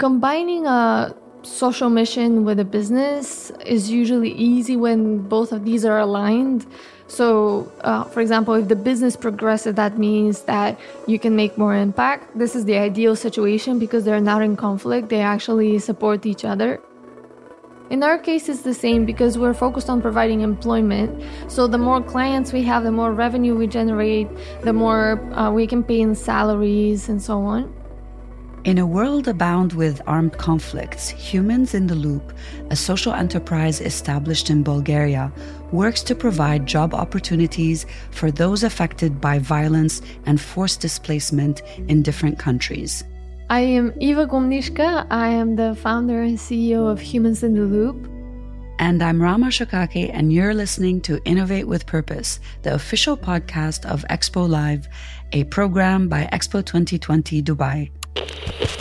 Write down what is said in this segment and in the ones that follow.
combining a social mission with a business is usually easy when both of these are aligned. So, uh, for example, if the business progresses, that means that you can make more impact. This is the ideal situation because they're not in conflict, they actually support each other. In our case, it's the same because we're focused on providing employment. So, the more clients we have, the more revenue we generate, the more uh, we can pay in salaries and so on. In a world abound with armed conflicts, Humans in the Loop, a social enterprise established in Bulgaria, works to provide job opportunities for those affected by violence and forced displacement in different countries. I am Iva Gumnishka. I am the founder and CEO of Humans in the Loop. And I'm Rama Shokake, and you're listening to Innovate with Purpose, the official podcast of Expo Live, a program by Expo 2020 Dubai you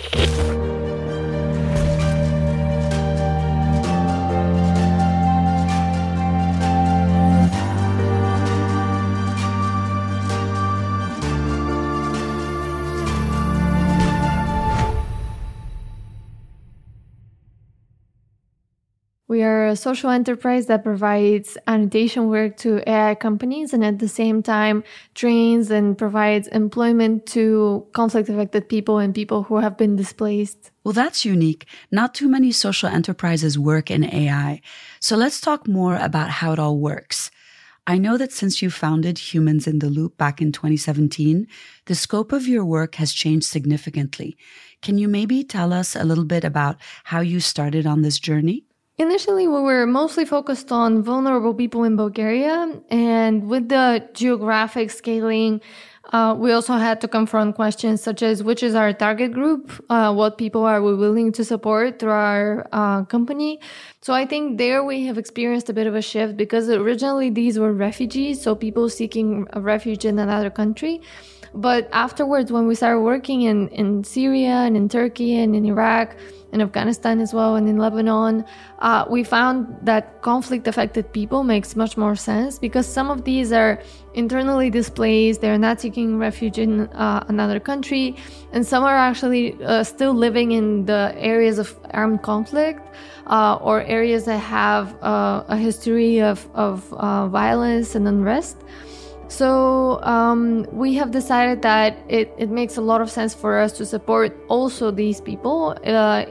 We are a social enterprise that provides annotation work to AI companies and at the same time trains and provides employment to conflict affected people and people who have been displaced. Well, that's unique. Not too many social enterprises work in AI. So let's talk more about how it all works. I know that since you founded Humans in the Loop back in 2017, the scope of your work has changed significantly. Can you maybe tell us a little bit about how you started on this journey? Initially, we were mostly focused on vulnerable people in Bulgaria, and with the geographic scaling, uh, we also had to confront questions such as which is our target group, uh, what people are we willing to support through our uh, company. So I think there we have experienced a bit of a shift because originally these were refugees, so people seeking a refuge in another country. But afterwards, when we started working in, in Syria and in Turkey and in Iraq, in Afghanistan as well, and in Lebanon, uh, we found that conflict affected people makes much more sense because some of these are internally displaced, they're not seeking refuge in uh, another country, and some are actually uh, still living in the areas of armed conflict uh, or areas that have uh, a history of, of uh, violence and unrest. So um, we have decided that it, it makes a lot of sense for us to support also these people uh,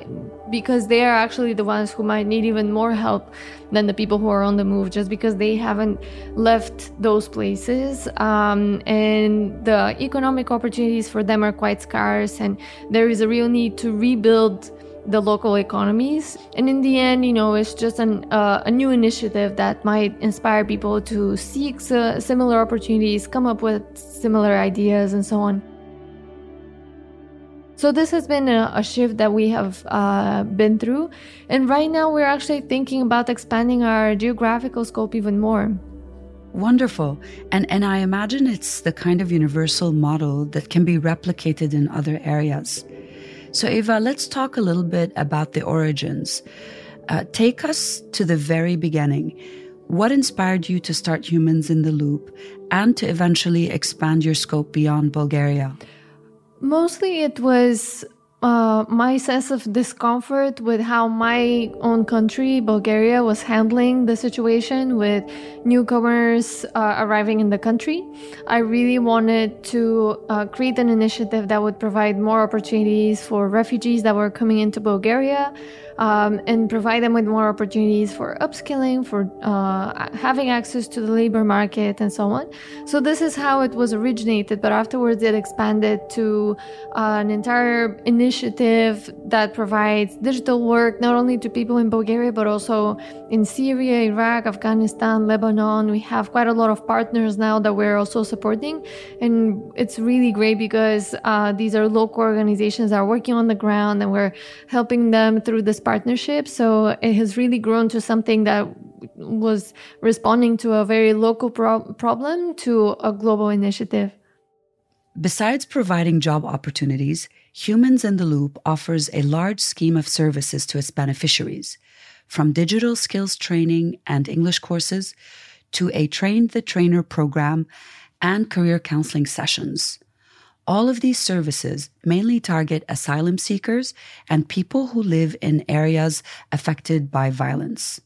because they are actually the ones who might need even more help than the people who are on the move just because they haven't left those places um, and the economic opportunities for them are quite scarce and there is a real need to rebuild the local economies. And in the end, you know, it's just an, uh, a new initiative that might inspire people to seek similar opportunities, come up with similar ideas, and so on. So this has been a, a shift that we have uh, been through, and right now we're actually thinking about expanding our geographical scope even more. Wonderful. And and I imagine it's the kind of universal model that can be replicated in other areas. So, Iva, let's talk a little bit about the origins. Uh, take us to the very beginning. What inspired you to start Humans in the Loop and to eventually expand your scope beyond Bulgaria? Mostly it was uh, my sense of discomfort with how my own country, Bulgaria, was handling the situation with newcomers uh, arriving in the country. I really wanted to uh, create an initiative that would provide more opportunities for refugees that were coming into Bulgaria um, and provide them with more opportunities for upskilling, for uh, having access to the labor market, and so on. So, this is how it was originated, but afterwards it expanded to uh, an entire initiative that provides digital work not only to people in Bulgaria, but also in Syria, Iraq, Afghanistan, Lebanon. We have quite a lot of partners now that we're also supporting, and it's really great because uh, these are local organizations that are working on the ground, and we're helping them through this partnership. So it has really grown to something that was responding to a very local pro- problem to a global initiative. Besides providing job opportunities, Humans in the Loop offers a large scheme of services to its beneficiaries, from digital skills training and English courses to a Train the Trainer program and career counseling sessions. All of these services mainly target asylum seekers and people who live in areas affected by violence.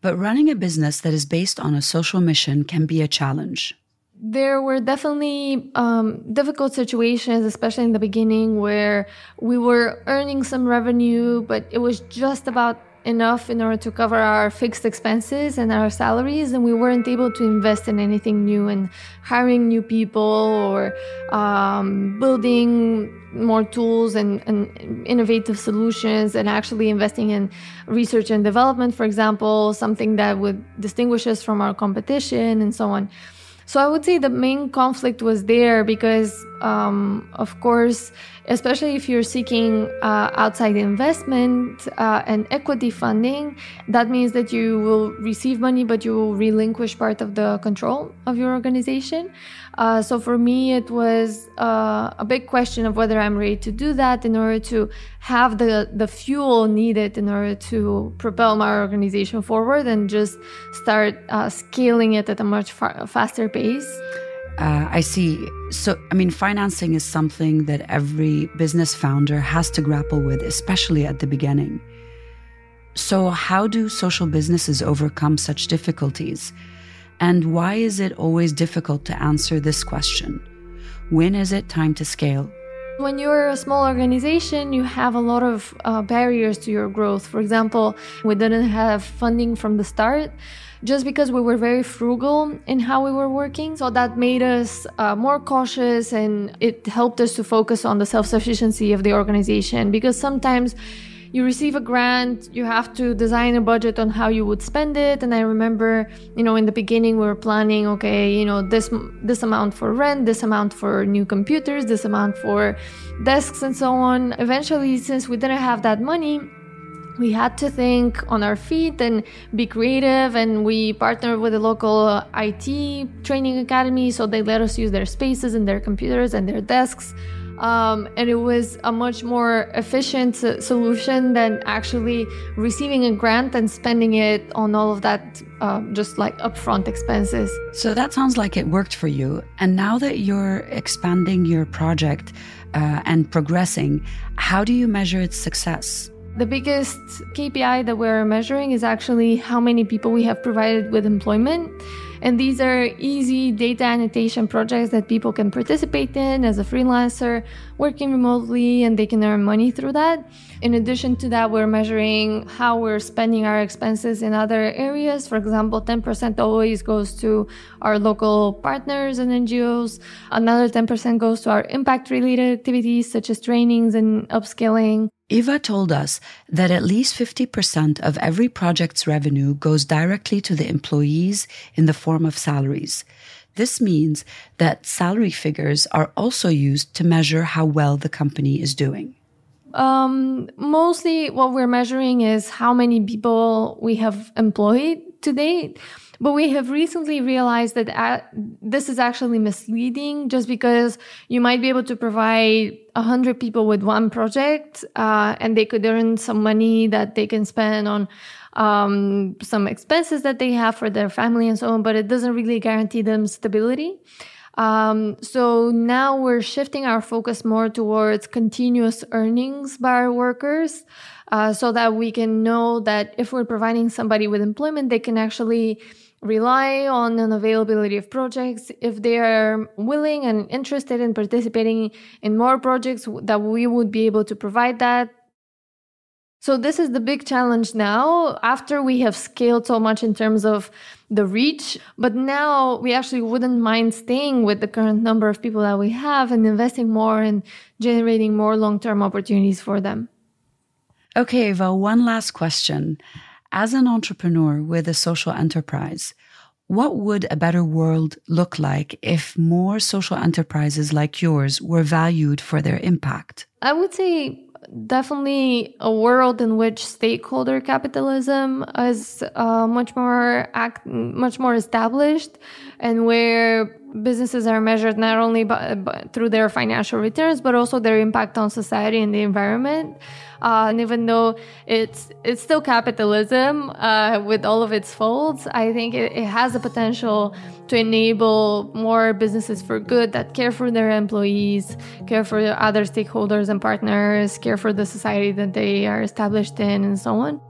But running a business that is based on a social mission can be a challenge. There were definitely um, difficult situations, especially in the beginning, where we were earning some revenue, but it was just about enough in order to cover our fixed expenses and our salaries, and we weren't able to invest in anything new and hiring new people or um, building more tools and, and, innovative solutions and actually investing in research and development, for example, something that would distinguish us from our competition and so on. So I would say the main conflict was there because, um, of course, especially if you're seeking uh, outside investment uh, and equity funding, that means that you will receive money, but you will relinquish part of the control of your organization. Uh, so for me, it was uh, a big question of whether I'm ready to do that in order to have the, the fuel needed in order to propel my organization forward and just start uh, scaling it at a much far, faster pace. Uh, I see. So, I mean, financing is something that every business founder has to grapple with, especially at the beginning. So, how do social businesses overcome such difficulties? And why is it always difficult to answer this question? When is it time to scale? When you're a small organization, you have a lot of uh, barriers to your growth. For example, we didn't have funding from the start just because we were very frugal in how we were working. So that made us uh, more cautious and it helped us to focus on the self sufficiency of the organization because sometimes you receive a grant, you have to design a budget on how you would spend it. And I remember, you know, in the beginning we were planning, okay, you know, this this amount for rent, this amount for new computers, this amount for desks and so on. Eventually, since we didn't have that money, we had to think on our feet and be creative and we partnered with a local IT training academy so they let us use their spaces and their computers and their desks um, and it was a much more efficient solution than actually receiving a grant and spending it on all of that uh, just like upfront expenses. So that sounds like it worked for you. And now that you're expanding your project uh, and progressing, how do you measure its success? The biggest KPI that we're measuring is actually how many people we have provided with employment. And these are easy data annotation projects that people can participate in as a freelancer, working remotely, and they can earn money through that. In addition to that, we're measuring how we're spending our expenses in other areas. For example, 10% always goes to our local partners and NGOs. Another 10% goes to our impact related activities such as trainings and upskilling. Iva told us that at least 50% of every project's revenue goes directly to the employees in the form of salaries. This means that salary figures are also used to measure how well the company is doing. Um, mostly what we're measuring is how many people we have employed to date. But we have recently realized that uh, this is actually misleading just because you might be able to provide 100 people with one project uh, and they could earn some money that they can spend on um, some expenses that they have for their family and so on, but it doesn't really guarantee them stability. Um, so now we're shifting our focus more towards continuous earnings by our workers. Uh, so that we can know that if we're providing somebody with employment, they can actually rely on an availability of projects. If they are willing and interested in participating in more projects that we would be able to provide that. So this is the big challenge now after we have scaled so much in terms of the reach. But now we actually wouldn't mind staying with the current number of people that we have and investing more and generating more long-term opportunities for them. Okay Iva one last question as an entrepreneur with a social enterprise, what would a better world look like if more social enterprises like yours were valued for their impact? I would say definitely a world in which stakeholder capitalism is uh, much more act, much more established, and where businesses are measured not only by, by, through their financial returns, but also their impact on society and the environment. Uh, and even though it's it's still capitalism uh, with all of its faults, I think it, it has the potential to enable more businesses for good that care for their employees, care for other stakeholders and partners, care for the society that they are established in, and so on.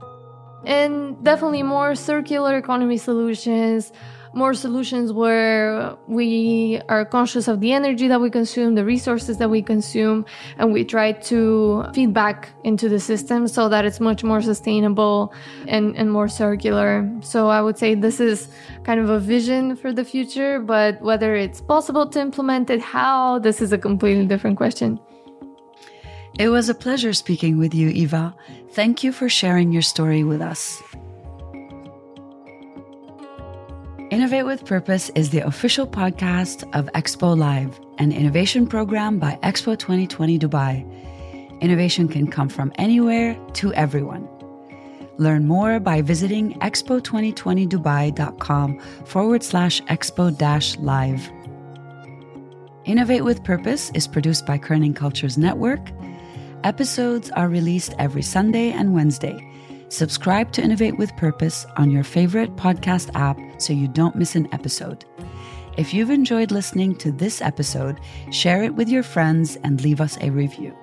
And definitely more circular economy solutions more solutions where we are conscious of the energy that we consume, the resources that we consume, and we try to feed back into the system so that it's much more sustainable and, and more circular. So I would say this is kind of a vision for the future, but whether it's possible to implement it, how, this is a completely different question. It was a pleasure speaking with you, Iva. Thank you for sharing your story with us. Innovate with Purpose is the official podcast of Expo Live, an innovation program by Expo 2020 Dubai. Innovation can come from anywhere to everyone. Learn more by visiting expo2020dubai.com forward slash expo dash live. Innovate with Purpose is produced by Kerning Cultures Network. Episodes are released every Sunday and Wednesday. Subscribe to Innovate with Purpose on your favorite podcast app so you don't miss an episode. If you've enjoyed listening to this episode, share it with your friends and leave us a review.